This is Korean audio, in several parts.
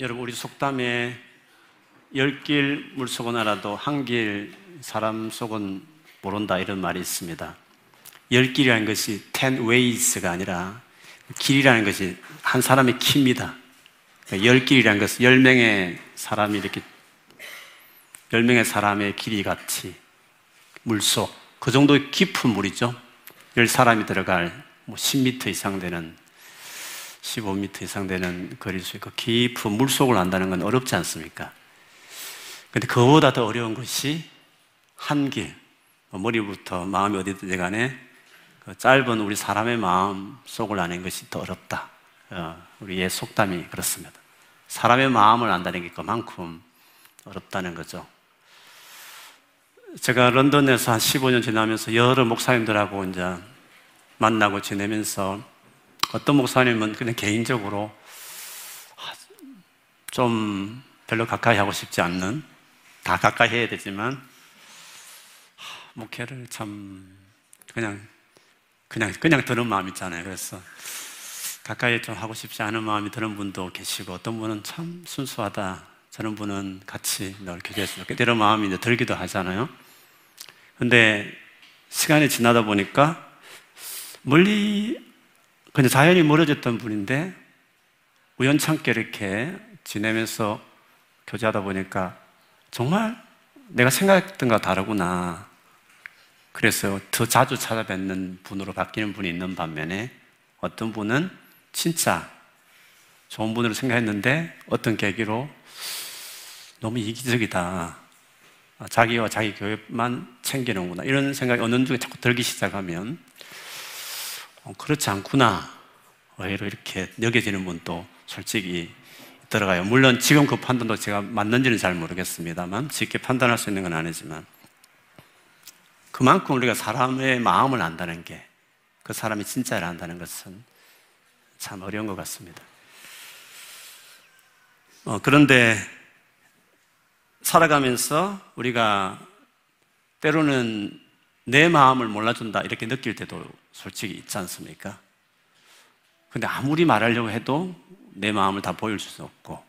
여러분 우리 속담에 열길 물속은 알아도 한 길 사람 속은 모른다 이런 말이 있습니다. 열 길이라는 것이 ten ways가 아니라 길이라는 것이 한 사람의 키입니다. 열 길이라는 것은 열 명의 사람이 이렇게 열 명의 사람의 길이 같이 물속 그 정도 깊은 물이죠. 열 사람이 들어갈 뭐 10m 이상 되는 15m 이상 되는 거리일 수 있고 깊은 물속을 안다는 건 어렵지 않습니까? 근데 그보다 더 어려운 것이 한 길, 뭐 머리부터 마음이 어디든지 간에 그 짧은 우리 사람의 마음 속을 아는 것이 더 어렵다. 어, 우리의 속담이 그렇습니다. 사람의 마음을 안다는 게 그만큼 어렵다는 거죠. 제가 런던에서 한 15년 지나면서 여러 목사님들하고 이제 만나고 지내면서 어떤 목사님은 그냥 개인적으로 좀 별로 가까이 하고 싶지 않는 다 가까이 해야 되지만 목회를 참 그냥 그냥 그냥 드는 마음 있잖아요. 그래서 가까이 좀 하고 싶지 않은 마음이 드는 분도 계시고 어떤 분은 참 순수하다. 저런 분은 같이 늘 교제했으면 좋겠다. 이런 마음이 이제 들기도 하잖아요. 근데 시간이 지나다 보니까 멀리 그냥 자연히 멀어졌던 분인데 우연찮게 이렇게 지내면서 교제하다 보니까 정말 내가 생각했던 것 다르구나. 그래서 더 자주 찾아뵙는 분으로 바뀌는 분이 있는 반면에 어떤 분은 진짜 좋은 분으로 생각했는데 어떤 계기로 너무 이기적이다. 자기와 자기 교회만 챙기는구나. 이런 생각이 어느 중에 자꾸 들기 시작하면 어, 그렇지 않구나. 의외로 이렇게 여겨지는 분도 솔직히 들어가요. 물론 지금 그 판단도 제가 맞는지는 잘 모르겠습니다만 쉽게 판단할 수 있는 건 아니지만 그만큼 우리가 사람의 마음을 안다는 게 그 사람이 진짜를 안다는 것은 참 어려운 것 같습니다. 어, 그런데 살아가면서 우리가 때로는 내 마음을 몰라준다 이렇게 느낄 때도 솔직히 있지 않습니까? 근데 아무리 말하려고 해도 내 마음을 다 보여줄 수 없고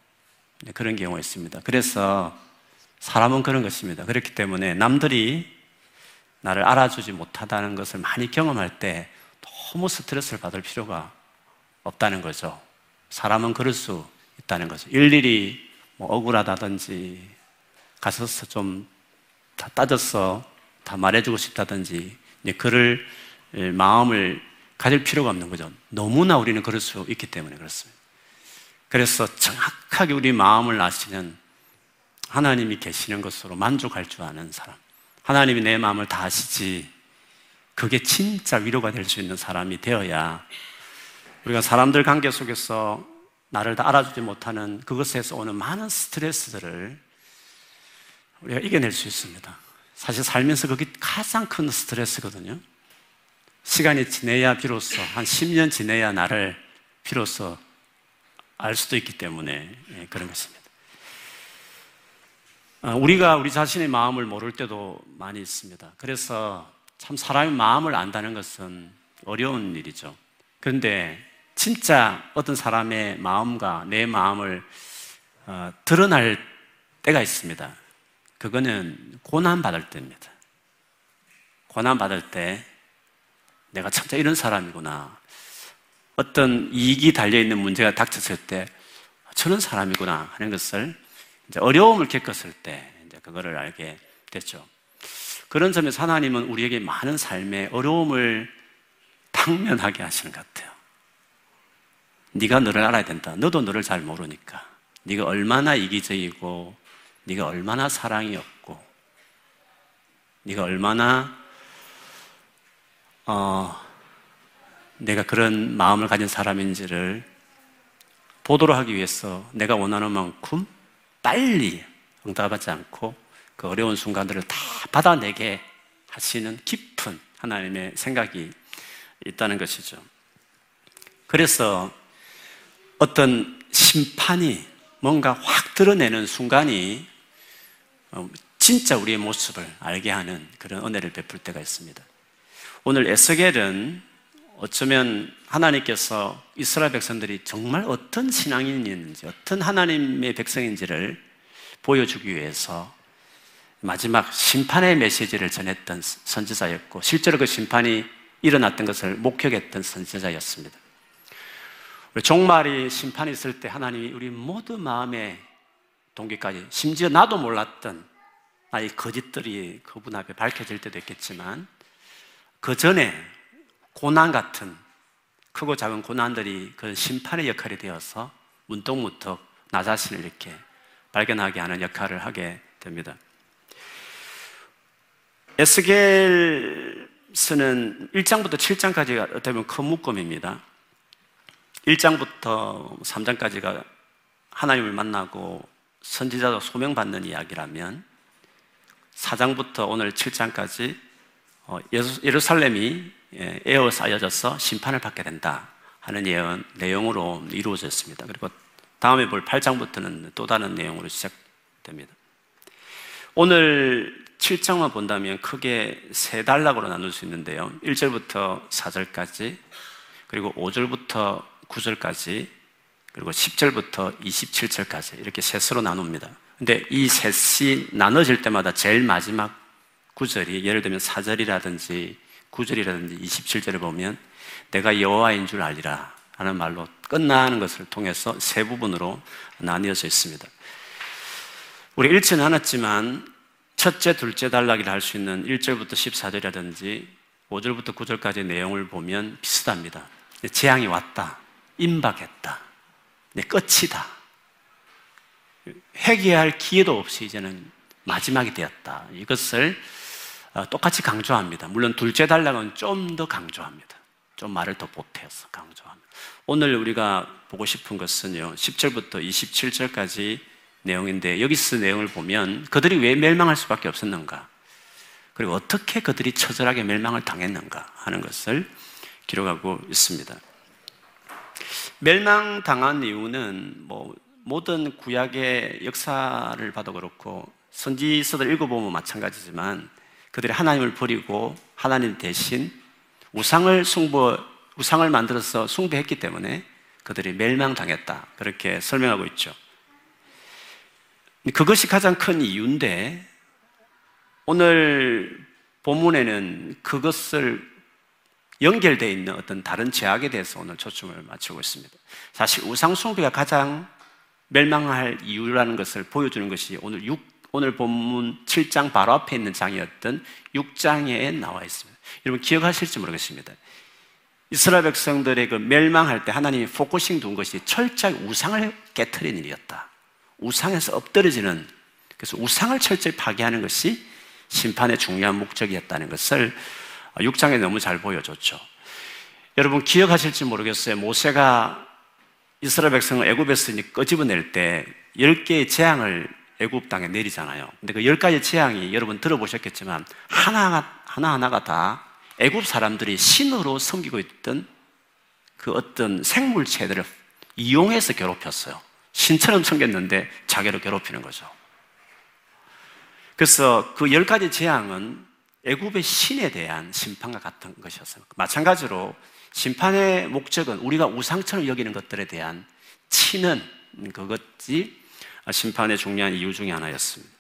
그런 경우가 있습니다. 그래서 사람은 그런 것입니다. 그렇기 때문에 남들이 나를 알아주지 못하다는 것을 많이 경험할 때 너무 스트레스를 받을 필요가 없다는 거죠. 사람은 그럴 수 있다는 거죠. 일일이 뭐 억울하다든지 가서서 좀다 따졌어 다 말해주고 싶다든지 그를 마음을 가질 필요가 없는 거죠. 너무나 우리는 그럴 수 있기 때문에 그렇습니다. 그래서 정확하게 우리 마음을 아시는 하나님이 계시는 것으로 만족할 줄 아는 사람. 하나님이 내 마음을 다 아시지. 그게 진짜 위로가 될 수 있는 사람이 되어야 우리가 사람들 관계 속에서 나를 다 알아주지 못하는 그것에서 오는 많은 스트레스들을 우리가 이겨낼 수 있습니다. 사실 살면서 그게 가장 큰 스트레스거든요. 시간이 지내야 비로소 한 10년 지내야 나를 비로소 알 수도 있기 때문에 예, 그런 것입니다. 아, 우리가 우리 자신의 마음을 모를 때도 많이 있습니다. 그래서 참 사람의 마음을 안다는 것은 어려운 일이죠. 그런데 진짜 어떤 사람의 마음과 내 마음을 어, 드러날 때가 있습니다. 그거는 고난받을 때입니다. 고난받을 때 내가 진짜 이런 사람이구나. 어떤 이익이 달려있는 문제가 닥쳤을 때 저런 사람이구나 하는 것을 이제 어려움을 겪었을 때 이제 그거를 알게 됐죠. 그런 점에서 하나님은 우리에게 많은 삶의 어려움을 당면하게 하시는 것 같아요. 네가 너를 알아야 된다. 너도 너를 잘 모르니까. 네가 얼마나 이기적이고 네가 얼마나 사랑이 없고 네가 얼마나 어, 내가 그런 마음을 가진 사람인지를 보도록 하기 위해서 내가 원하는 만큼 빨리 응답하지 않고 그 어려운 순간들을 다 받아내게 하시는 깊은 하나님의 생각이 있다는 것이죠. 그래서 어떤 심판이 뭔가 확 드러내는 순간이 어, 진짜 우리의 모습을 알게 하는 그런 은혜를 베풀 때가 있습니다. 오늘 에스겔은 어쩌면 하나님께서 이스라엘 백성들이 정말 어떤 신앙인인지, 어떤 하나님의 백성인지를 보여주기 위해서 마지막 심판의 메시지를 전했던 선지자였고, 실제로 그 심판이 일어났던 것을 목격했던 선지자였습니다. 종말이 심판이 있을 때 하나님이 우리 모두 마음의 동기까지, 심지어 나도 몰랐던 나의 거짓들이 그분 앞에 밝혀질 때도 있겠지만, 그 전에 고난 같은 크고 작은 고난들이 그 심판의 역할이 되어서 문득문득 나 자신을 이렇게 발견하게 하는 역할을 하게 됩니다. 에스겔서는 1장부터 7장까지가 어떻게 보면 큰 묶음입니다. 1장부터 3장까지가 하나님을 만나고 선지자도 소명받는 이야기라면 4장부터 오늘 7장까지 어, 예루살렘이 예, 에어쌓여져서 심판을 받게 된다 하는 예언, 내용으로 이루어졌습니다. 그리고 다음에 볼 8장부터는 또 다른 내용으로 시작됩니다. 오늘 7장만 본다면 크게 세 단락으로 나눌 수 있는데요. 1절부터 4절까지, 그리고 5절부터 9절까지, 그리고 10절부터 27절까지 이렇게 셋으로 나눕니다. 근데 이 셋이 나눠질 때마다 제일 마지막 구절이 예를 들면 4절이라든지 9절이라든지 27절을 보면 내가 여호와인 줄 알리라 하는 말로 끝나는 것을 통해서 세 부분으로 나뉘어져 있습니다. 우리 읽지는 않았지만 첫째, 둘째 단락이라 할 수 있는 1절부터 14절이라든지 5절부터 9절까지 내용을 보면 비슷합니다. 재앙이 왔다. 임박했다. 끝이다. 회개할 기회도 없이 이제는 마지막이 되었다. 이것을 어, 똑같이 강조합니다. 물론 둘째 단락은 좀 더 강조합니다. 좀 말을 더 보태서 강조합니다. 오늘 우리가 보고 싶은 것은요, 10절부터 27절까지 내용인데, 여기서 내용을 보면 그들이 왜 멸망할 수밖에 없었는가? 그리고 어떻게 그들이 처절하게 멸망을 당했는가 하는 것을 기록하고 있습니다. 멸망당한 이유는 뭐 모든 구약의 역사를 봐도 그렇고 선지서들 읽어보면 마찬가지지만 그들이 하나님을 버리고 하나님 대신 우상을 숭배, 우상을 만들어서 숭배했기 때문에 그들이 멸망당했다. 그렇게 설명하고 있죠. 그것이 가장 큰 이유인데 오늘 본문에는 그것을 연결되어 있는 어떤 다른 죄악에 대해서 오늘 초점을 맞추고 있습니다. 사실 우상숭배가 가장 멸망할 이유라는 것을 보여주는 것이 오늘 6 오늘 본문 7장 바로 앞에 있는 장이었던 6장에 나와 있습니다. 여러분 기억하실지 모르겠습니다. 이스라엘 백성들의 그 멸망할 때 하나님이 focusing 둔 것이 철저히 우상을 깨뜨린 일이었다. 우상에서 엎드려지는 그래서 우상을 철저히 파괴하는 것이 심판의 중요한 목적이었다는 것을 6장에 너무 잘 보여줬죠. 여러분 기억하실지 모르겠어요. 모세가 이스라엘 백성을 애굽에서 끄집어낼 때 10개의 재앙을 애굽 땅에 내리잖아요. 근데 그열 가지 재앙이 여러분 들어보셨겠지만 하나 하나 하나가 다 애굽 사람들이 신으로 섬기고 있던 그 어떤 생물체들을 이용해서 괴롭혔어요. 신처럼 섬겼는데 자기를 괴롭히는 거죠. 그래서 그 열 가지 재앙은 애굽의 신에 대한 심판과 같은 것이었어요. 마찬가지로 심판의 목적은 우리가 우상처럼 여기는 것들에 대한 치는 그것이 심판의 중요한 이유 중의 하나였습니다.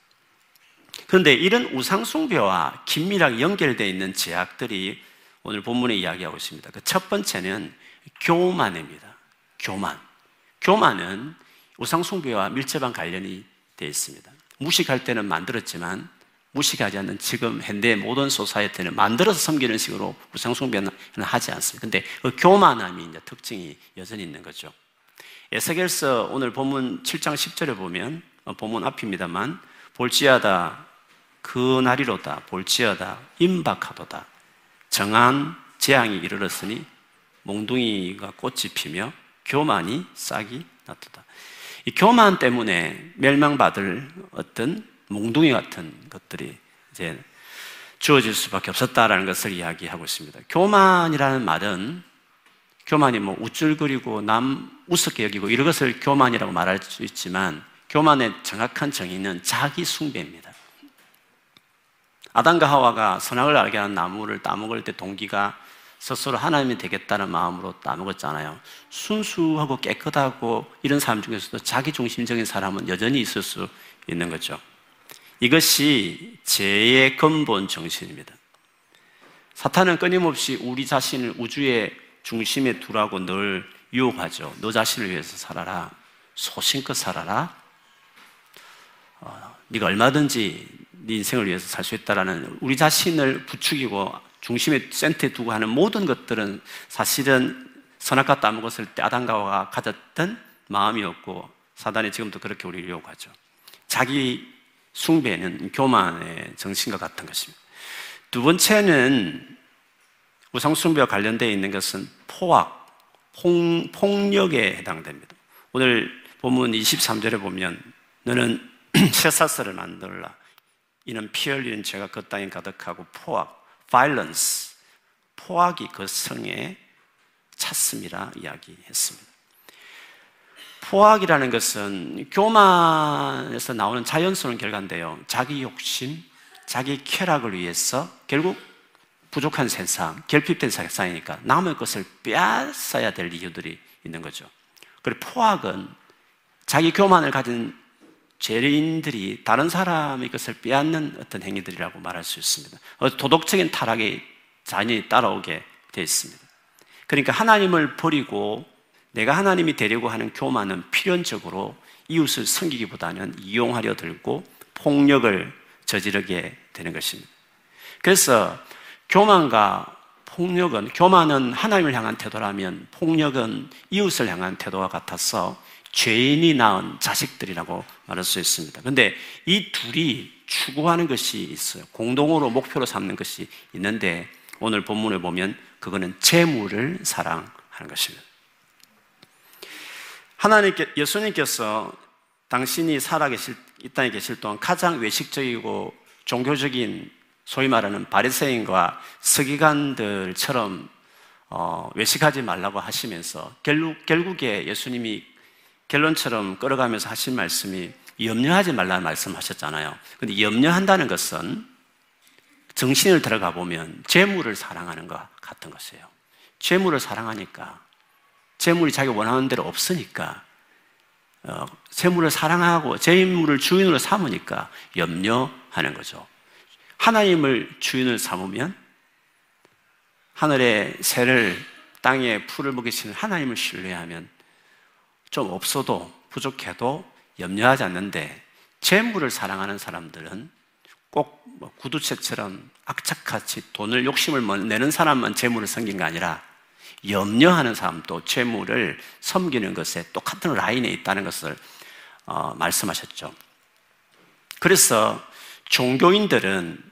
그런데 이런 우상숭배와 긴밀하게 연결되어 있는 제약들이 오늘 본문에 이야기하고 있습니다. 그 첫 번째는 교만입니다. 교만. 교만은 우상숭배와 밀접한 관련이 되어 있습니다. 무식할 때는 만들었지만 무식하지 않는 지금 현대 모든 소사이트는 만들어서 섬기는 식으로 우상숭배는 하지 않습니다. 근데 그 교만함이 이제 특징이 여전히 있는 거죠. 에스겔서 오늘 본문 7장 10절에 보면 어, 본문 앞입니다만 볼지어다 그 날이로다 볼지어다 임박하도다 정한 재앙이 이르렀으니 몽둥이가 꽃이 피며 교만이 싹이 났도다. 이 교만 때문에 멸망받을 어떤 몽둥이 같은 것들이 이제 주어질 수밖에 없었다라는 것을 이야기하고 있습니다. 교만이라는 말은 교만이 뭐 우쭐거리고 남 우습게 여기고 이런 것을 교만이라고 말할 수 있지만 교만의 정확한 정의는 자기 숭배입니다. 아담과 하와가 선악을 알게 한 나무를 따먹을 때 동기가 스스로 하나님이 되겠다는 마음으로 따먹었잖아요. 순수하고 깨끗하고 이런 사람 중에서도 자기 중심적인 사람은 여전히 있을 수 있는 거죠. 이것이 죄의 근본 정신입니다. 사탄은 끊임없이 우리 자신을 우주의 중심에 두라고 늘 유혹하죠. 너 자신을 위해서 살아라. 소신껏 살아라. 어, 네가 얼마든지 네 인생을 위해서 살 수 있다라는 우리 자신을 부추기고 중심에 센터에 두고 하는 모든 것들은 사실은 선악과 따먹었을 때 아담과 가졌던 마음이었고 사단이 지금도 그렇게 우리를 유혹하죠. 자기 숭배는 교만의 정신과 같은 것입니다. 두 번째는 우상숭배와 관련되어 있는 것은 포악, 폭, 폭력에 해당됩니다. 오늘 본문 23절에 보면 너는 쇠사슬을 만들라. 이는 피 흘리는 죄가 그 땅에 가득하고 포악, violence, 포악이 그 성에 찼음이라 이야기했습니다. 포악이라는 것은 교만에서 나오는 자연스러운 결과인데요. 자기 욕심, 자기 쾌락을 위해서 결국 부족한 세상, 결핍된 세상이니까 남의 것을 빼앗아야 될 이유들이 있는 거죠. 그리고 포악은 자기 교만을 가진 죄인들이 다른 사람의 것을 빼앗는 어떤 행위들이라고 말할 수 있습니다. 도덕적인 타락이 자연히 따라오게 되어 있습니다. 그러니까 하나님을 버리고 내가 하나님이 되려고 하는 교만은 필연적으로 이웃을 섬기기보다는 이용하려 들고 폭력을 저지르게 되는 것입니다. 그래서 교만과 폭력은, 교만은 하나님을 향한 태도라면 폭력은 이웃을 향한 태도와 같아서 죄인이 낳은 자식들이라고 말할 수 있습니다. 근데 이 둘이 추구하는 것이 있어요. 공동으로 목표로 삼는 것이 있는데 오늘 본문에 보면 그거는 재물을 사랑하는 것입니다. 하나님께, 예수님께서 당신이 살아 계실, 이 땅에 계실 동안 가장 외식적이고 종교적인 소위 말하는 바리새인과 서기관들처럼 어, 외식하지 말라고 하시면서 결국, 결국에 예수님이 결론처럼 끌어가면서 하신 말씀이 염려하지 말라는 말씀하셨잖아요. 근데 염려한다는 것은 정신을 들어가 보면 재물을 사랑하는 것 같은 것이에요. 재물을 사랑하니까 재물이 자기 원하는 대로 없으니까 어, 재물을 사랑하고 재물을 주인으로 삼으니까 염려하는 거죠. 하나님을 주인을 삼으면 하늘의 새를 땅에 풀을 먹이시는 하나님을 신뢰하면 좀 없어도 부족해도 염려하지 않는데 재물을 사랑하는 사람들은 꼭뭐 구두체처럼 악착같이 돈을 욕심을 내는 사람만 재물을 섬긴 게 아니라 염려하는 사람도 재물을 섬기는 것에 똑같은 라인에 있다는 것을 어, 말씀하셨죠. 그래서 종교인들은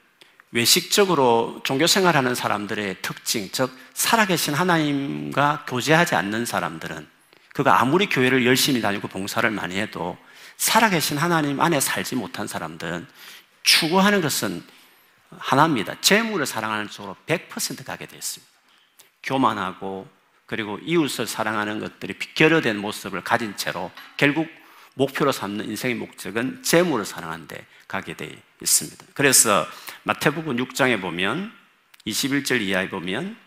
외식적으로 종교 생활하는 사람들의 특징, 즉 살아계신 하나님과 교제하지 않는 사람들은 그가 아무리 교회를 열심히 다니고 봉사를 많이 해도 살아계신 하나님 안에 살지 못한 사람들은 추구하는 것은 하나입니다. 재물을 사랑하는 쪽으로 100% 가게 되어 있습니다. 교만하고 그리고 이웃을 사랑하는 것들이 비결여된 모습을 가진 채로 결국 목표로 삼는 인생의 목적은 재물을 사랑하는 데 가게 되어 있습니다. 그래서 마태복음 6장에 보면 21절 이하에 보면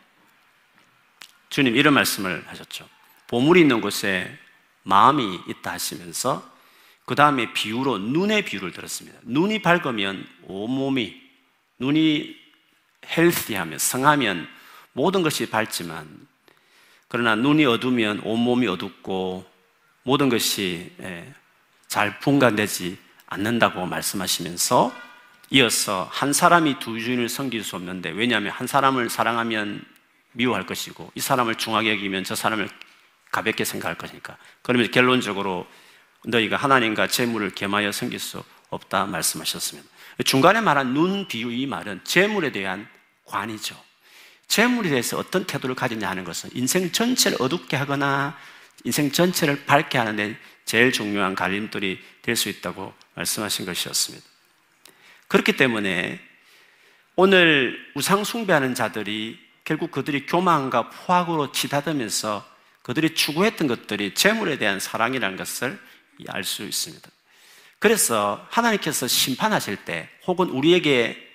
주님 이런 말씀을 하셨죠. 보물이 있는 곳에 마음이 있다 하시면서 그 다음에 비유로 눈의 비유를 들었습니다. 눈이 밝으면 온몸이 눈이 헬스하면 성하면 모든 것이 밝지만 그러나 눈이 어두면 온몸이 어둡고 모든 것이 예, 잘 분간되지 않는다고 말씀하시면서 이어서 한 사람이 두 주인을 섬길 수 없는데 왜냐하면 한 사람을 사랑하면 미워할 것이고 이 사람을 중하게 여기면 저 사람을 가볍게 생각할 것이니까 그러면 결론적으로 너희가 하나님과 재물을 겸하여 섬길 수 없다 말씀하셨습니다. 중간에 말한 눈 비유 이 말은 재물에 대한 관이죠. 재물에 대해서 어떤 태도를 가지냐 하는 것은 인생 전체를 어둡게 하거나 인생 전체를 밝게 하는 데 제일 중요한 갈림돌이 될 수 있다고 말씀하신 것이었습니다. 그렇기 때문에 오늘 우상 숭배하는 자들이 결국 그들이 교만과 포악으로 치닫으면서 그들이 추구했던 것들이 재물에 대한 사랑이라는 것을 알 수 있습니다. 그래서 하나님께서 심판하실 때 혹은 우리에게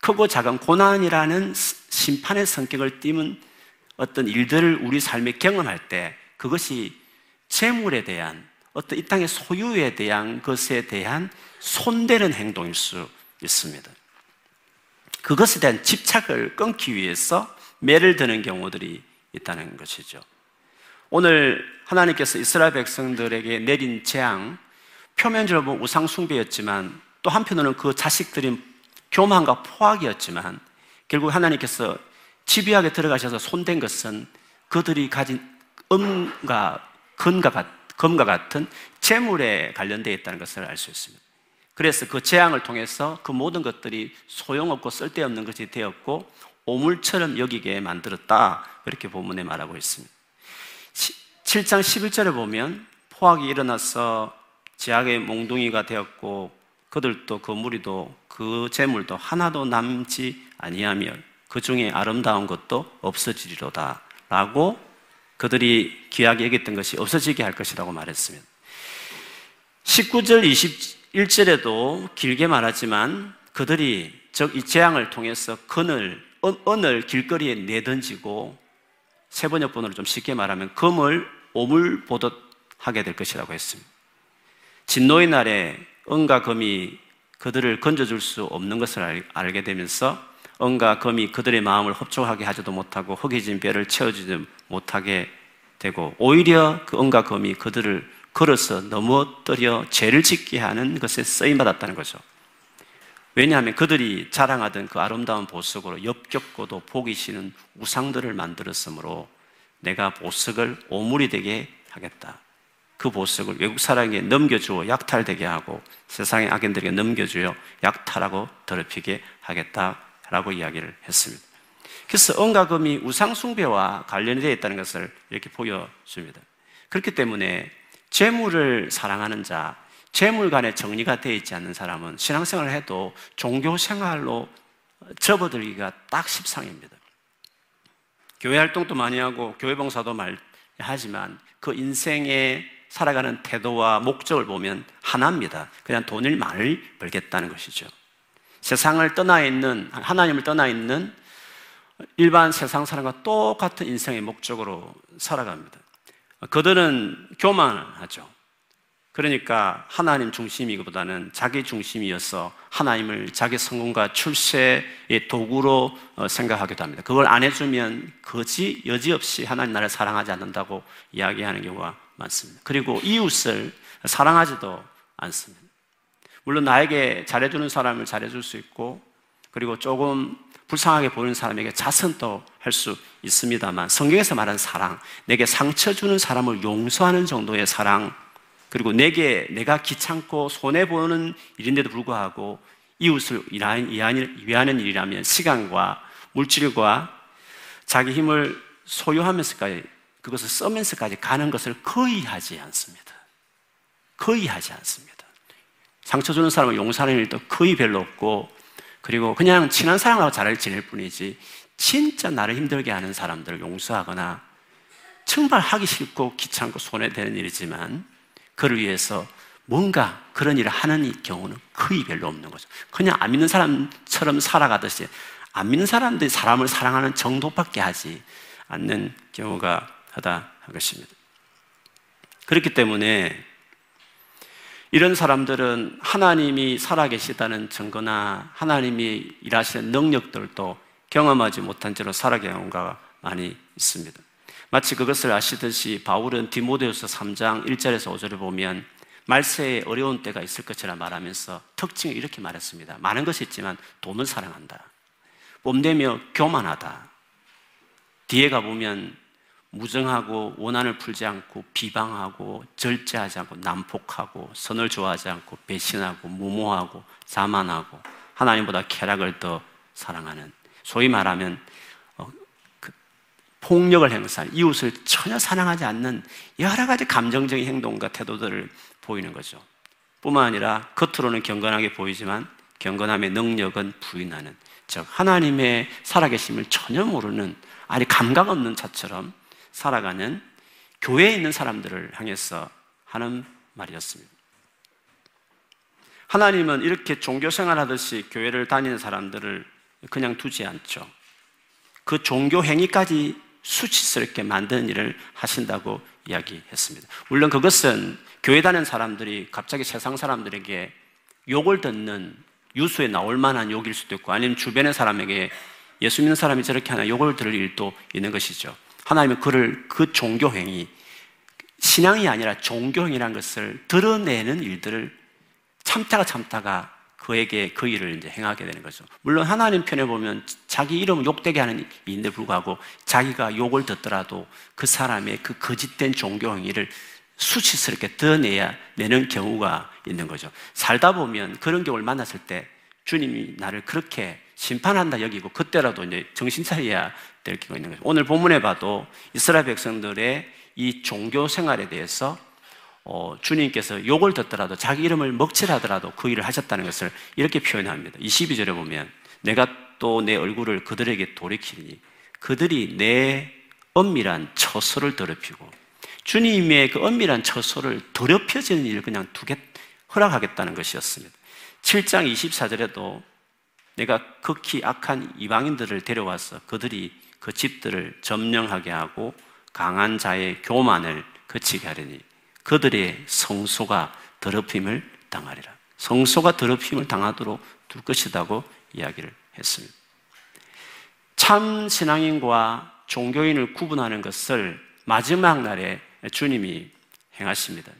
크고 작은 고난이라는 심판의 성격을 띠는 어떤 일들을 우리 삶에 경험할 때 그것이 재물에 대한 어떤 이 땅의 소유에 대한 것에 대한 손대는 행동일 수 있습니다. 그것에 대한 집착을 끊기 위해서 매를 드는 경우들이 있다는 것이죠. 오늘 하나님께서 이스라엘 백성들에게 내린 재앙, 표면적으로 우상숭배였지만 또 한편으로는 그 자식들이 교만과 포악이었지만 결국 하나님께서 집요하게 들어가셔서 손댄 것은 그들이 가진 음과 금과, 금과 같은 재물에 관련되어 있다는 것을 알 수 있습니다. 그래서 그 재앙을 통해서 그 모든 것들이 소용없고 쓸데없는 것이 되었고 오물처럼 여기게 만들었다. 그렇게 본문에 말하고 있습니다. 7장 11절에 보면 포악이 일어나서 제약의 몽둥이가 되었고 그들도 그 무리도 그 재물도 하나도 남지 아니하며 그 중에 아름다운 것도 없어지리로다 라고 그들이 귀하게 여겼던 것이 없어지게 할 것이라고 말했습니다. 19절 21절에도 길게 말하지만 그들이 즉 이 재앙을 통해서 그늘, 언을 길거리에 내던지고 세번역번호를 좀 쉽게 말하면 금을 오물 보듯 하게 될 것이라고 했습니다. 진노의 날에 은과 금이 그들을 건져줄 수 없는 것을 알, 게 되면서 은과 금이 그들의 마음을 흡족하게 하지도 못하고 허기진 뼈를 채워주지 못하게 되고 오히려 그 은과 금이 그들을 걸어서 넘어뜨려 죄를 짓게 하는 것에 쓰임받았다는 거죠. 왜냐하면 그들이 자랑하던 그 아름다운 보석으로 역겹고도 보기 싫은 우상들을 만들었으므로 내가 보석을 오물이 되게 하겠다. 그 보석을 외국 사람에게 넘겨주어 약탈되게 하고 세상의 악인들에게 넘겨주어 약탈하고 더럽히게 하겠다라고 이야기를 했습니다. 그래서 언가금이 우상숭배와 관련이 되어 있다는 것을 이렇게 보여줍니다. 그렇기 때문에 재물을 사랑하는 자, 재물 간에 정리가 되어 있지 않는 사람은 신앙생활을 해도 종교 생활로 접어들기가 딱 십상입니다. 교회 활동도 많이 하고 교회 봉사도 많이 하지만 그 인생의 살아가는 태도와 목적을 보면 하나입니다. 그냥 돈을 많이 벌겠다는 것이죠. 세상을 떠나 있는, 하나님을 떠나 있는 일반 세상 사람과 똑같은 인생의 목적으로 살아갑니다. 그들은 교만하죠. 그러니까 하나님 중심이기보다는 자기 중심이어서 하나님을 자기 성공과 출세의 도구로 어, 생각하기도 합니다. 그걸 안 해주면 거지 여지없이 하나님 나를 사랑하지 않는다고 이야기하는 경우가 많습니다. 그리고 이웃을 사랑하지도 않습니다. 물론 나에게 잘해주는 사람을 잘해줄 수 있고 그리고 조금 불쌍하게 보이는 사람에게 자선도 할 수 있습니다만 성경에서 말하는 사랑, 내게 상처 주는 사람을 용서하는 정도의 사랑, 그리고 내게 내가 귀찮고 손해 보는 일인데도 불구하고 이웃을 위하는 일이라면 시간과 물질과 자기 힘을 소유하면서까지 그것을 써면서까지 가는 것을 거의 하지 않습니다. 거의 하지 않습니다. 상처 주는 사람을 용서하는 일도 거의 별로 없고 그리고 그냥 친한 사람하고 잘 지낼 뿐이지 진짜 나를 힘들게 하는 사람들을 용서하거나 정말 하기 싫고 귀찮고 손해되는 일이지만 그를 위해서 뭔가 그런 일을 하는 경우는 거의 별로 없는 거죠. 그냥 안 믿는 사람처럼 살아가듯이 안 믿는 사람들이 사람을 사랑하는 정도밖에 하지 않는 경우가 하다 것입니다. 그렇기 때문에 이런 사람들은 하나님이 살아계시다는 증거나 하나님이 일하시는 능력들도 경험하지 못한 채로 살아가는 경우가 많이 있습니다. 마치 그것을 아시듯이 바울은 디모데후서 3장 1절에서 5절을 보면 말세에 어려운 때가 있을 것이라 말하면서 특징을 이렇게 말했습니다. 많은 것이 있지만 돈을 사랑한다. 뽐내며 교만하다. 뒤에 가보면 무정하고 원한을 풀지 않고 비방하고 절제하지 않고 난폭하고 선을 좋아하지 않고 배신하고 무모하고 자만하고 하나님보다 쾌락을 더 사랑하는 소위 말하면 어, 그 폭력을 행사하는 이웃을 전혀 사랑하지 않는 여러 가지 감정적인 행동과 태도들을 보이는 거죠. 뿐만 아니라 겉으로는 경건하게 보이지만 경건함의 능력은 부인하는 즉 하나님의 살아계심을 전혀 모르는 아니 감각 없는 자처럼 살아가는 교회에 있는 사람들을 향해서 하는 말이었습니다. 하나님은 이렇게 종교 생활하듯이 교회를 다니는 사람들을 그냥 두지 않죠. 그 종교 행위까지 수치스럽게 만드는 일을 하신다고 이야기했습니다. 물론 그것은 교회 다니는 사람들이 갑자기 세상 사람들에게 욕을 듣는 유수에 나올 만한 욕일 수도 있고 아니면 주변의 사람에게 예수 믿는 사람이 저렇게 하나 욕을 들을 일도 있는 것이죠. 하나님은 그를 그 종교 행위, 신앙이 아니라 종교 행위라는 것을 드러내는 일들을 참다가 참다가 그에게 그 일을 이제 행하게 되는 거죠. 물론 하나님 편에 보면 자기 이름 욕되게 하는 일인데 불구하고 자기가 욕을 듣더라도 그 사람의 그 거짓된 종교 행위를 수치스럽게 드러내야 내는 경우가 있는 거죠. 살다 보면 그런 경우를 만났을 때 주님이 나를 그렇게 심판한다 여기고 그때라도 이제 정신 차려야 될 경우가 있는 거죠. 오늘 본문에 봐도 이스라엘 백성들의 이 종교 생활에 대해서 어, 주님께서 욕을 듣더라도 자기 이름을 먹칠하더라도 그 일을 하셨다는 것을 이렇게 표현합니다. 22절에 보면 내가 또 내 얼굴을 그들에게 돌이키니 그들이 내 엄밀한 처소를 더럽히고 주님의 그 엄밀한 처소를 더럽혀지는 일을 그냥 두게 허락하겠다는 것이었습니다. 7장 24절에도 내가 극히 악한 이방인들을 데려와서 그들이 그 집들을 점령하게 하고 강한 자의 교만을 그치게 하려니 그들의 성소가 더럽힘을 당하리라. 성소가 더럽힘을 당하도록 둘 것이라고 이야기를 했습니다. 참 신앙인과 종교인을 구분하는 것을 마지막 날에 주님이 행하십니다.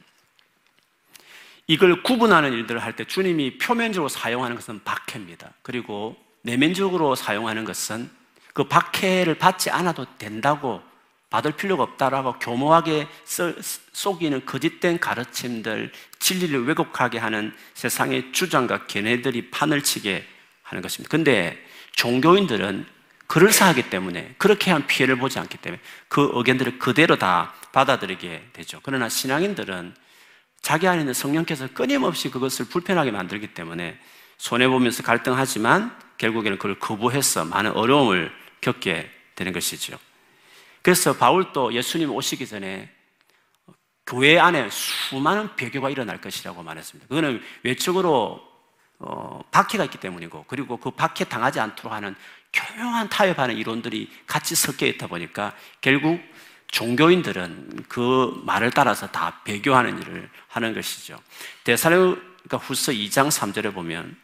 이걸 구분하는 일들을 할 때 주님이 표면적으로 사용하는 것은 박해입니다. 그리고 내면적으로 사용하는 것은 그 박해를 받지 않아도 된다고 받을 필요가 없다라고 교모하게 속이는 거짓된 가르침들, 진리를 왜곡하게 하는 세상의 주장과 걔네들이 판을 치게 하는 것입니다. 근데 종교인들은 그럴싸하기 때문에 그렇게 한 피해를 보지 않기 때문에 그 의견들을 그대로 다 받아들이게 되죠. 그러나 신앙인들은 자기 안에 있는 성령께서 끊임없이 그것을 불편하게 만들기 때문에 손해보면서 갈등하지만 결국에는 그걸 거부해서 많은 어려움을 겪게 되는 것이죠. 그래서 바울도 예수님 오시기 전에 교회 안에 수많은 배교가 일어날 것이라고 말했습니다. 그거는 외적으로 어, 박해가 있기 때문이고 그리고 그 박해 당하지 않도록 하는 교묘한 타협하는 이론들이 같이 섞여 있다 보니까 결국 종교인들은 그 말을 따라서 다 배교하는 일을 하는 것이죠. 대사로니까 후서 2장 3절에 보면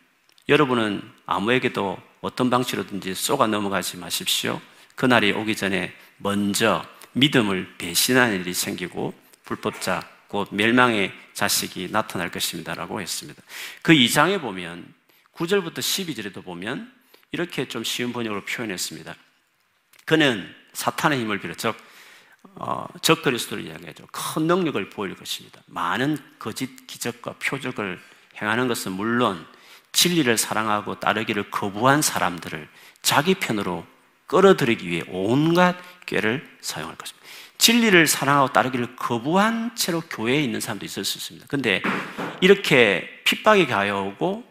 여러분은 아무에게도 어떤 방식으로든지 쏘가 넘어가지 마십시오. 그날이 오기 전에 먼저 믿음을 배신하는 일이 생기고 불법자 곧 멸망의 자식이 나타날 것입니다라고 했습니다. 그 2장에 보면 9절부터 12절에도 보면 이렇게 좀 쉬운 번역으로 표현했습니다. 그는 사탄의 힘을 빌어 즉 어, 적그리스도를 이야기하죠. 큰 능력을 보일 것입니다. 많은 거짓 기적과 표적을 행하는 것은 물론 진리를 사랑하고 따르기를 거부한 사람들을 자기 편으로 끌어들이기 위해 온갖 꾀를 사용할 것입니다. 진리를 사랑하고 따르기를 거부한 채로 교회에 있는 사람도 있을 수 있습니다. 근데 이렇게 핍박이 가해오고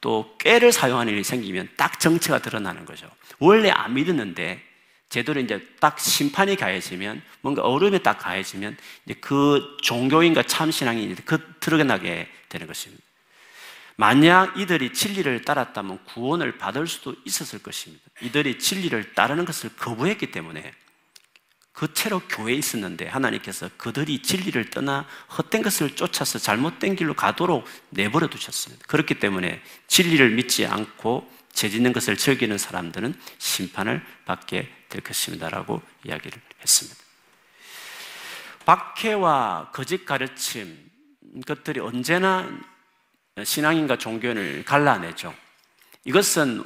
또 꾀를 사용하는 일이 생기면 딱 정체가 드러나는 거죠. 원래 안 믿었는데 제대로 이제 딱 심판이 가해지면 뭔가 얼음에 딱 가해지면 그 종교인과 참신앙이 그 드러나게 되는 것입니다. 만약 이들이 진리를 따랐다면 구원을 받을 수도 있었을 것입니다. 이들이 진리를 따르는 것을 거부했기 때문에 그 채로 교회에 있었는데 하나님께서 그들이 진리를 떠나 헛된 것을 쫓아서 잘못된 길로 가도록 내버려 두셨습니다. 그렇기 때문에 진리를 믿지 않고 죄 짓는 것을 즐기는 사람들은 심판을 받게 될 것입니다라고 이야기를 했습니다. 박해와 거짓 가르침 것들이 언제나 신앙인과 종교인을 갈라내죠. 이것은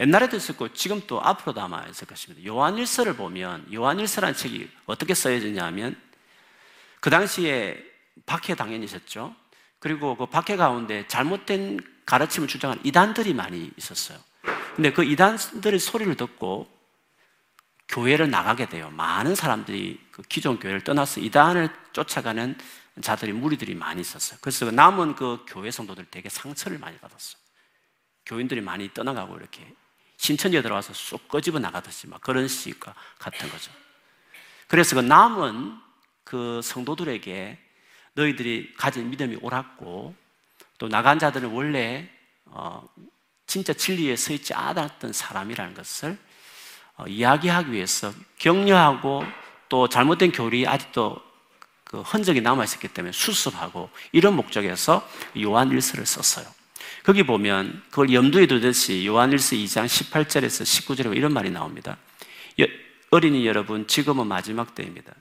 옛날에도 있었고 지금 또 앞으로도 아마 있을 것입니다. 요한일서를 보면 요한일서라는 책이 어떻게 하면 그 당시에 박해 당연히 있었죠. 그리고 그 박해 가운데 잘못된 가르침을 주장하는 이단들이 많이 있었어요. 근데 그 이단들의 소리를 듣고 교회를 나가게 돼요. 많은 사람들이 그 기존 교회를 떠나서 이단을 쫓아가는 자들이 무리들이 많이 있었어요. 그래서 그 남은 그 교회 성도들 되게 상처를 많이 받았어요. 교인들이 많이 떠나가고 이렇게 신천지에 들어와서 쏙 꺼집어 나가듯이 막 그런 시과 같은 거죠. 그래서 그 남은 그 성도들에게 너희들이 가진 믿음이 옳았고 또 나간 자들은 원래 어, 진짜 진리에 서 있지 않았던 사람이라는 것을 어, 이야기하기 위해서 격려하고 또 잘못된 교리 아직도 그 흔적이 남아 있었기 때문에 수습하고 이런 목적에서 요한 일서를 썼어요. 거기 보면 그걸 염두에 두듯이 요한 일서 2장 18절에서 19절에 이런 말이 나옵니다. 어린이 여러분, 지금은 마지막 때입니다.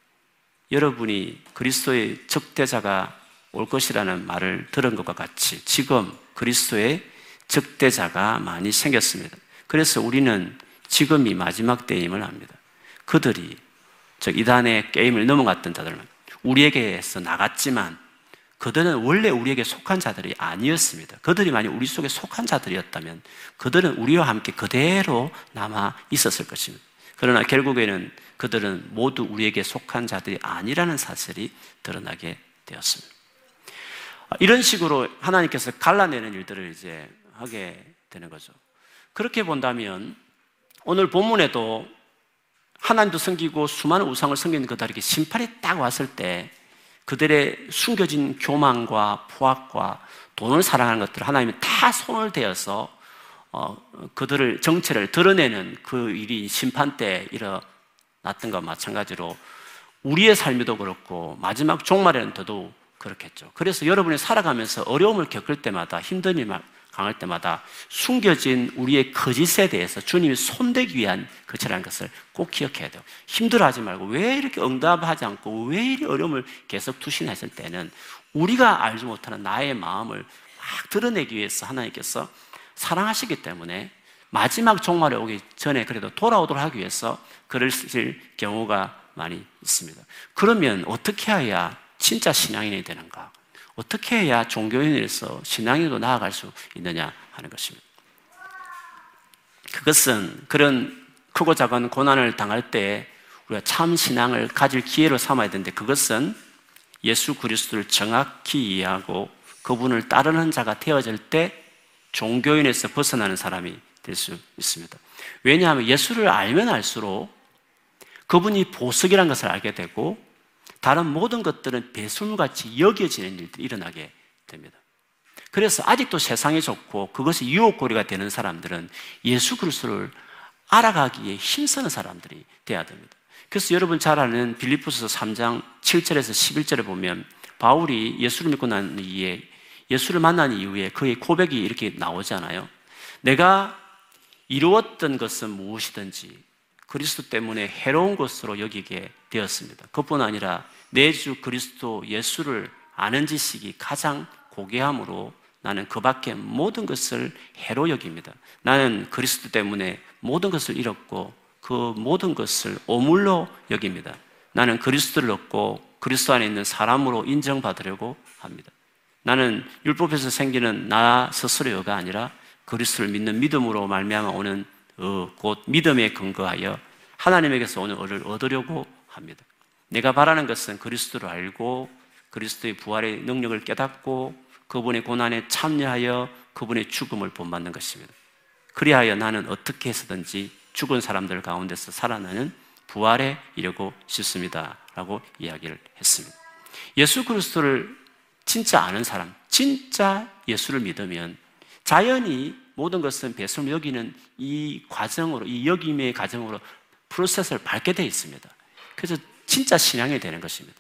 여러분이 그리스도의 적대자가 올 것이라는 말을 들은 것과 같이 지금 그리스도의 적대자가 많이 생겼습니다. 그래서 우리는 지금이 마지막 때임을 압니다. 그들이 즉 이단의 게임을 넘어갔던 자들은 우리에게서 나갔지만 그들은 원래 우리에게 속한 자들이 아니었습니다. 그들이 만약 우리 속에 속한 자들이었다면 그들은 우리와 함께 그대로 남아 있었을 것입니다. 그러나 결국에는 그들은 모두 우리에게 속한 자들이 아니라는 사실이 드러나게 되었습니다. 이런 식으로 하나님께서 갈라내는 일들을 이제 하게 되는 거죠. 그렇게 본다면 오늘 본문에도 하나님도 섬기고 수많은 우상을 섬기는 그들에게 심판이 딱 왔을 때 그들의 숨겨진 교만과 포악과 돈을 사랑하는 것들 하나님이 다 손을 대어서 어, 그들을 정체를 드러내는 그 일이 심판 때 일어났던 것과 마찬가지로 우리의 삶에도 그렇고 마지막 종말에는 더더욱 그렇겠죠. 그래서 여러분이 살아가면서 어려움을 겪을 때마다 힘든 일 강할 때마다 숨겨진 우리의 거짓에 대해서 주님이 손대기 위한 거치라는 것을 꼭 기억해야 돼요. 힘들어하지 말고 왜 이렇게 응답하지 않고 왜 이리 어려움을 계속 두시나 했을 때는 우리가 알지 못하는 나의 마음을 막 드러내기 위해서 하나님께서 사랑하시기 때문에 마지막 종말에 오기 전에 그래도 돌아오도록 하기 위해서 글을 경우가 많이 있습니다. 그러면 어떻게 해야 진짜 신앙인이 되는가? 어떻게 해야 종교인에서 신앙인으로 나아갈 수 있느냐 하는 것입니다. 그것은 그런 크고 작은 고난을 당할 때 우리가 참 신앙을 가질 기회로 삼아야 되는데 그것은 예수 그리스도를 정확히 이해하고 그분을 따르는 자가 되어질 때 종교인에서 벗어나는 사람이 될 수 있습니다. 왜냐하면 예수를 알면 알수록 그분이 보석이라는 것을 알게 되고 다른 모든 것들은 배설물같이 여겨지는 일들이 일어나게 됩니다. 그래서 아직도 세상이 좋고 그것이 유혹거리가 되는 사람들은 예수 그리스도를 알아가기에 힘쓰는 사람들이 돼야 됩니다. 그래서 여러분 잘 아는 빌리포스 3장 7절에서 11절에 보면 바울이 예수를 믿고 난 이후에 예수를 만난 이후에 그의 고백이 이렇게 나오잖아요. 내가 이루었던 것은 무엇이든지 그리스도 때문에 해로운 것으로 여기게 되었습니다. 그뿐 아니라 내주 그리스도 예수를 아는 지식이 가장 고귀함으로 나는 그 밖에 모든 것을 해로 여깁니다. 나는 그리스도 때문에 모든 것을 잃었고 그 모든 것을 오물로 여깁니다. 나는 그리스도를 얻고 그리스도 안에 있는 사람으로 인정받으려고 합니다. 나는 율법에서 생기는 나 스스로가 아니라 그리스도를 믿는 믿음으로 말미암아 오는 어, 곧 믿음에 근거하여 하나님에게서 오는 을을 얻으려고 합니다. 내가 바라는 것은 그리스도를 알고 그리스도의 부활의 능력을 깨닫고 그분의 고난에 참여하여 그분의 죽음을 본받는 것입니다. 그리하여 나는 어떻게 해서든지 죽은 사람들 가운데서 살아나는 부활에 이르고 싶습니다. 라고 이야기를 했습니다. 예수 그리스도를 진짜 아는 사람, 진짜 예수를 믿으면 자연히 모든 것은 배설 여기는 이 과정으로, 이 여김의 과정으로 프로세스를 밟게 되어 있습니다. 그래서 진짜 신앙이 되는 것입니다.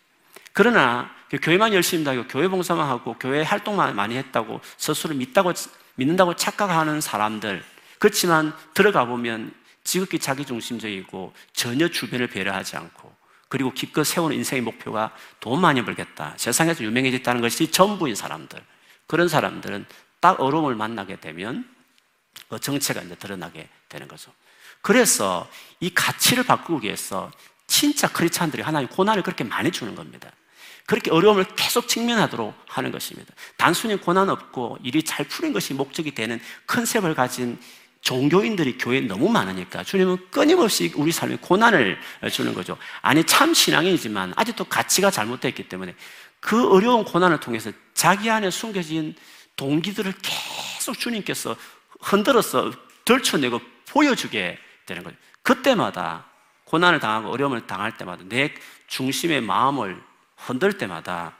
그러나 그 교회만 열심히 하고 교회 봉사만 하고 교회 활동만 많이 했다고 스스로 믿다고 믿는다고 착각하는 사람들 그렇지만 들어가 보면 지극히 자기중심적이고 전혀 주변을 배려하지 않고 그리고 기껏 세우는 인생의 목표가 돈 많이 벌겠다 세상에서 유명해졌다는 것이 전부인 사람들 그런 사람들은 딱 어려움을 만나게 되면 그 정체가 이제 드러나게 되는 거죠. 그래서 이 가치를 바꾸기 위해서 진짜 크리스찬들이 하나님 고난을 그렇게 많이 주는 겁니다. 그렇게 어려움을 계속 직면하도록 하는 것입니다. 단순히 고난 없고 일이 잘 풀린 것이 목적이 되는 컨셉을 가진 종교인들이 교회에 너무 많으니까 주님은 끊임없이 우리 삶에 고난을 주는 거죠. 아니, 참 신앙이지만 아직도 가치가 잘못됐기 때문에 그 어려운 고난을 통해서 자기 안에 숨겨진 동기들을 계속 주님께서 흔들어서 덜쳐내고 보여주게 되는 거죠. 그때마다 고난을 당하고 어려움을 당할 때마다 내 중심의 마음을 흔들 때마다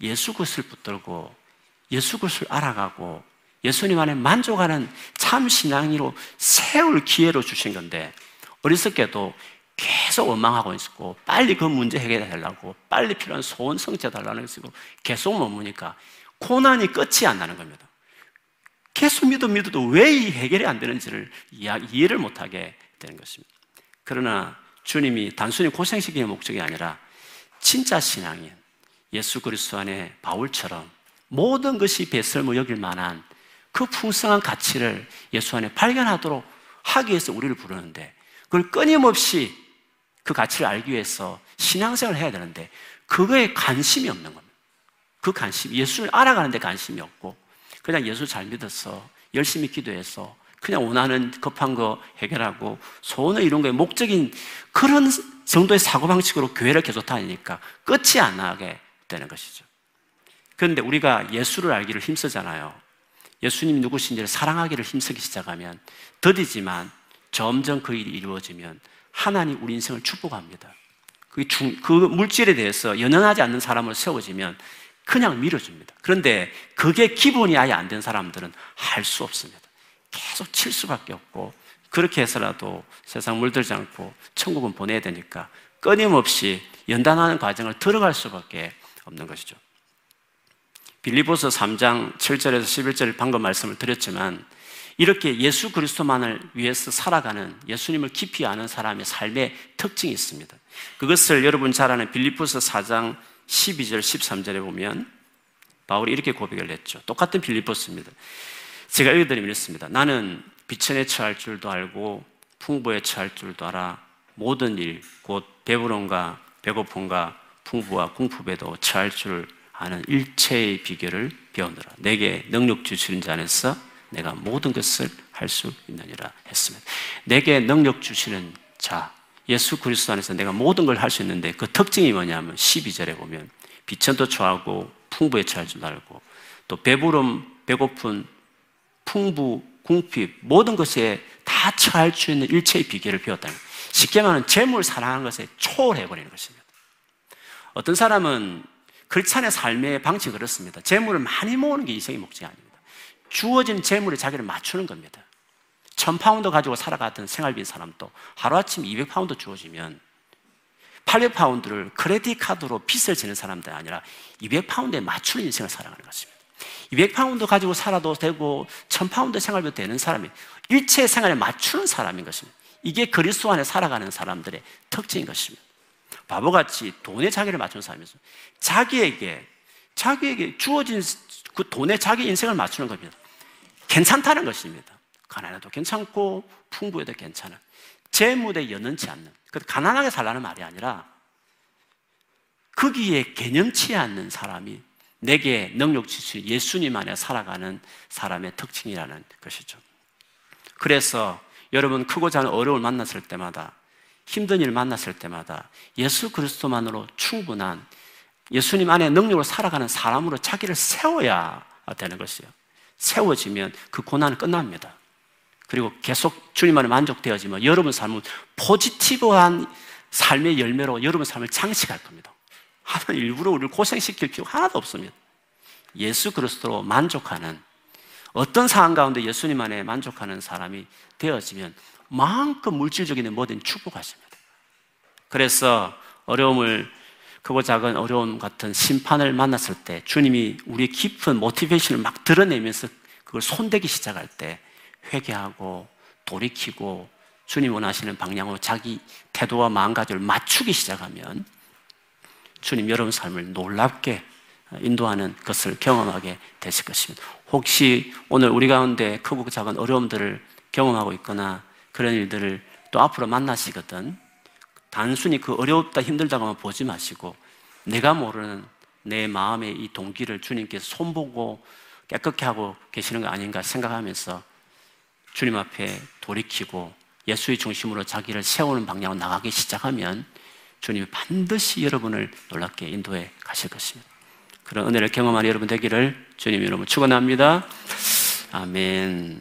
예수 것을 붙들고 예수 것을 알아가고 예수님 안에 만족하는 참 신앙이로 세울 기회로 주신 건데 어리석게도 계속 원망하고 있었고 빨리 그 문제 해결해 달라고 빨리 필요한 소원 성취해 달라는 것이고 계속 머무니까 고난이 끝이 안 나는 겁니다. 계속 믿어 믿어도 왜 이 해결이 안 되는지를 이해를 못하게 되는 것입니다. 그러나 주님이 단순히 고생시키는 목적이 아니라 진짜 신앙인 예수 그리스도 안에 바울처럼 모든 것이 배설모 여길 만한 그 풍성한 가치를 예수 안에 발견하도록 하기 위해서 우리를 부르는데 그걸 끊임없이 그 가치를 알기 위해서 신앙생활을 해야 되는데 그거에 관심이 없는 겁니다. 그 관심, 예수를 알아가는 데 관심이 없고 그냥 예수 잘 믿어서 열심히 기도해서 그냥 원하는 급한 거 해결하고 소원을 이룬 거에 목적인 그런 정도의 사고방식으로 교회를 계속 다니니까 끝이 안 나게 되는 것이죠. 그런데 우리가 예수를 알기를 힘쓰잖아요. 예수님 누구신지를 사랑하기를 힘쓰기 시작하면 더디지만 점점 그 일이 이루어지면 하나님 우리 인생을 축복합니다. 그, 중, 그 물질에 대해서 연연하지 않는 사람을 세워지면 그냥 밀어줍니다. 그런데 그게 기본이 아예 안 된 사람들은 할 수 없습니다. 계속 칠 수밖에 없고 그렇게 해서라도 세상 물들지 않고 천국은 보내야 되니까 끊임없이 연단하는 과정을 들어갈 수밖에 없는 것이죠. 빌리보서 3장 7절에서 11절 방금 말씀을 드렸지만 이렇게 예수 그리스도만을 위해서 살아가는 예수님을 깊이 아는 사람의 삶의 특징이 있습니다. 그것을 여러분 잘 아는 빌리보서 4장 12절, 13절에 보면 바울이 이렇게 고백을 했죠. 똑같은 빌리포스입니다. 제가 읽어드리면 이렇습니다. 나는 비천에 처할 줄도 알고 풍부에 처할 줄도 알아 모든 일, 곧 배부름과 배고픔과 풍부와 공품에도 처할 줄 아는 일체의 비결을 배우느라 내게 능력 주시는 자 안에서 내가 모든 것을 할 수 있느니라 했습니다. 내게 능력 주시는 자, 예수 그리스도 안에서 내가 모든 걸 할 수 있는데 그 특징이 뭐냐면 12절에 보면 비천도 처하고 풍부에 처할 줄 알고 또 배부름, 배고픈, 풍부, 궁핍 모든 것에 다 처할 수 있는 일체의 비결을 배웠다는 쉽게 말하면 재물 사랑하는 것에 초월해 버리는 것입니다. 어떤 사람은 크리스찬의 삶의 방식이 그렇습니다. 재물을 많이 모으는 게 인생의 목적이 아닙니다. 주어진 재물에 자기를 맞추는 겁니다. 1000파운드 가지고 살아가던 생활비인 사람도 하루아침 200파운드 주어지면 800파운드를 credit card로 빚을 지는 사람들이 아니라 200파운드에 맞추는 인생을 살아가는 것입니다. 200파운드 가지고 살아도 되고 1000파운드 생활비 되는 사람이 일체 생활에 맞추는 사람인 것입니다. 이게 그리스도 안에 살아가는 사람들의 특징인 것입니다. 바보같이 돈에 자기를 맞춘 사람이죠. 자기에게 자기에게 주어진 그 돈에 자기 인생을 맞추는 겁니다. 괜찮다는 것입니다. 가난해도 괜찮고 풍부해도 괜찮은 재물에 연연치 않는 그 가난하게 살라는 말이 아니라 거기에 개념치 않는 사람이 내게 능력 주신 예수님 안에 살아가는 사람의 특징이라는 것이죠. 그래서 여러분 크고 작은 어려움을 만났을 때마다 힘든 일을 만났을 때마다 예수 그리스도만으로 충분한 예수님 안에 능력으로 살아가는 사람으로 자기를 세워야 되는 것이에요. 세워지면 그 고난은 끝납니다. 그리고 계속 주님 안에 만족되어지면 여러분 삶은 포지티브한 삶의 열매로 여러분 삶을 장식할 겁니다. 하나님 일부러 우리를 고생시킬 필요 하나도 없습니다. 예수 그리스도로 만족하는 어떤 상황 가운데 예수님 안에 만족하는 사람이 되어지면 마음껏 물질적인 모든 축복하십니다. 그래서 어려움을 크고 작은 어려움 같은 심판을 만났을 때 주님이 우리의 깊은 모티베이션을 막 드러내면서 그걸 손대기 시작할 때 회개하고 돌이키고 주님 원하시는 방향으로 자기 태도와 마음가짐을 맞추기 시작하면 주님 여러분 삶을 놀랍게 인도하는 것을 경험하게 되실 것입니다. 혹시 오늘 우리 가운데 크고 작은 어려움들을 경험하고 있거나 그런 일들을 또 앞으로 만나시거든 단순히 그 어렵다 힘들다고만 보지 마시고 내가 모르는 내 마음의 이 동기를 주님께서 손보고 깨끗게 하고 계시는 거 아닌가 생각하면서 주님 앞에 돌이키고 예수의 중심으로 자기를 세우는 방향으로 나가기 시작하면 주님이 반드시 여러분을 놀랍게 인도해 가실 것입니다. 그런 은혜를 경험하는 여러분 되기를 주님 여러분 축원합니다. 아멘.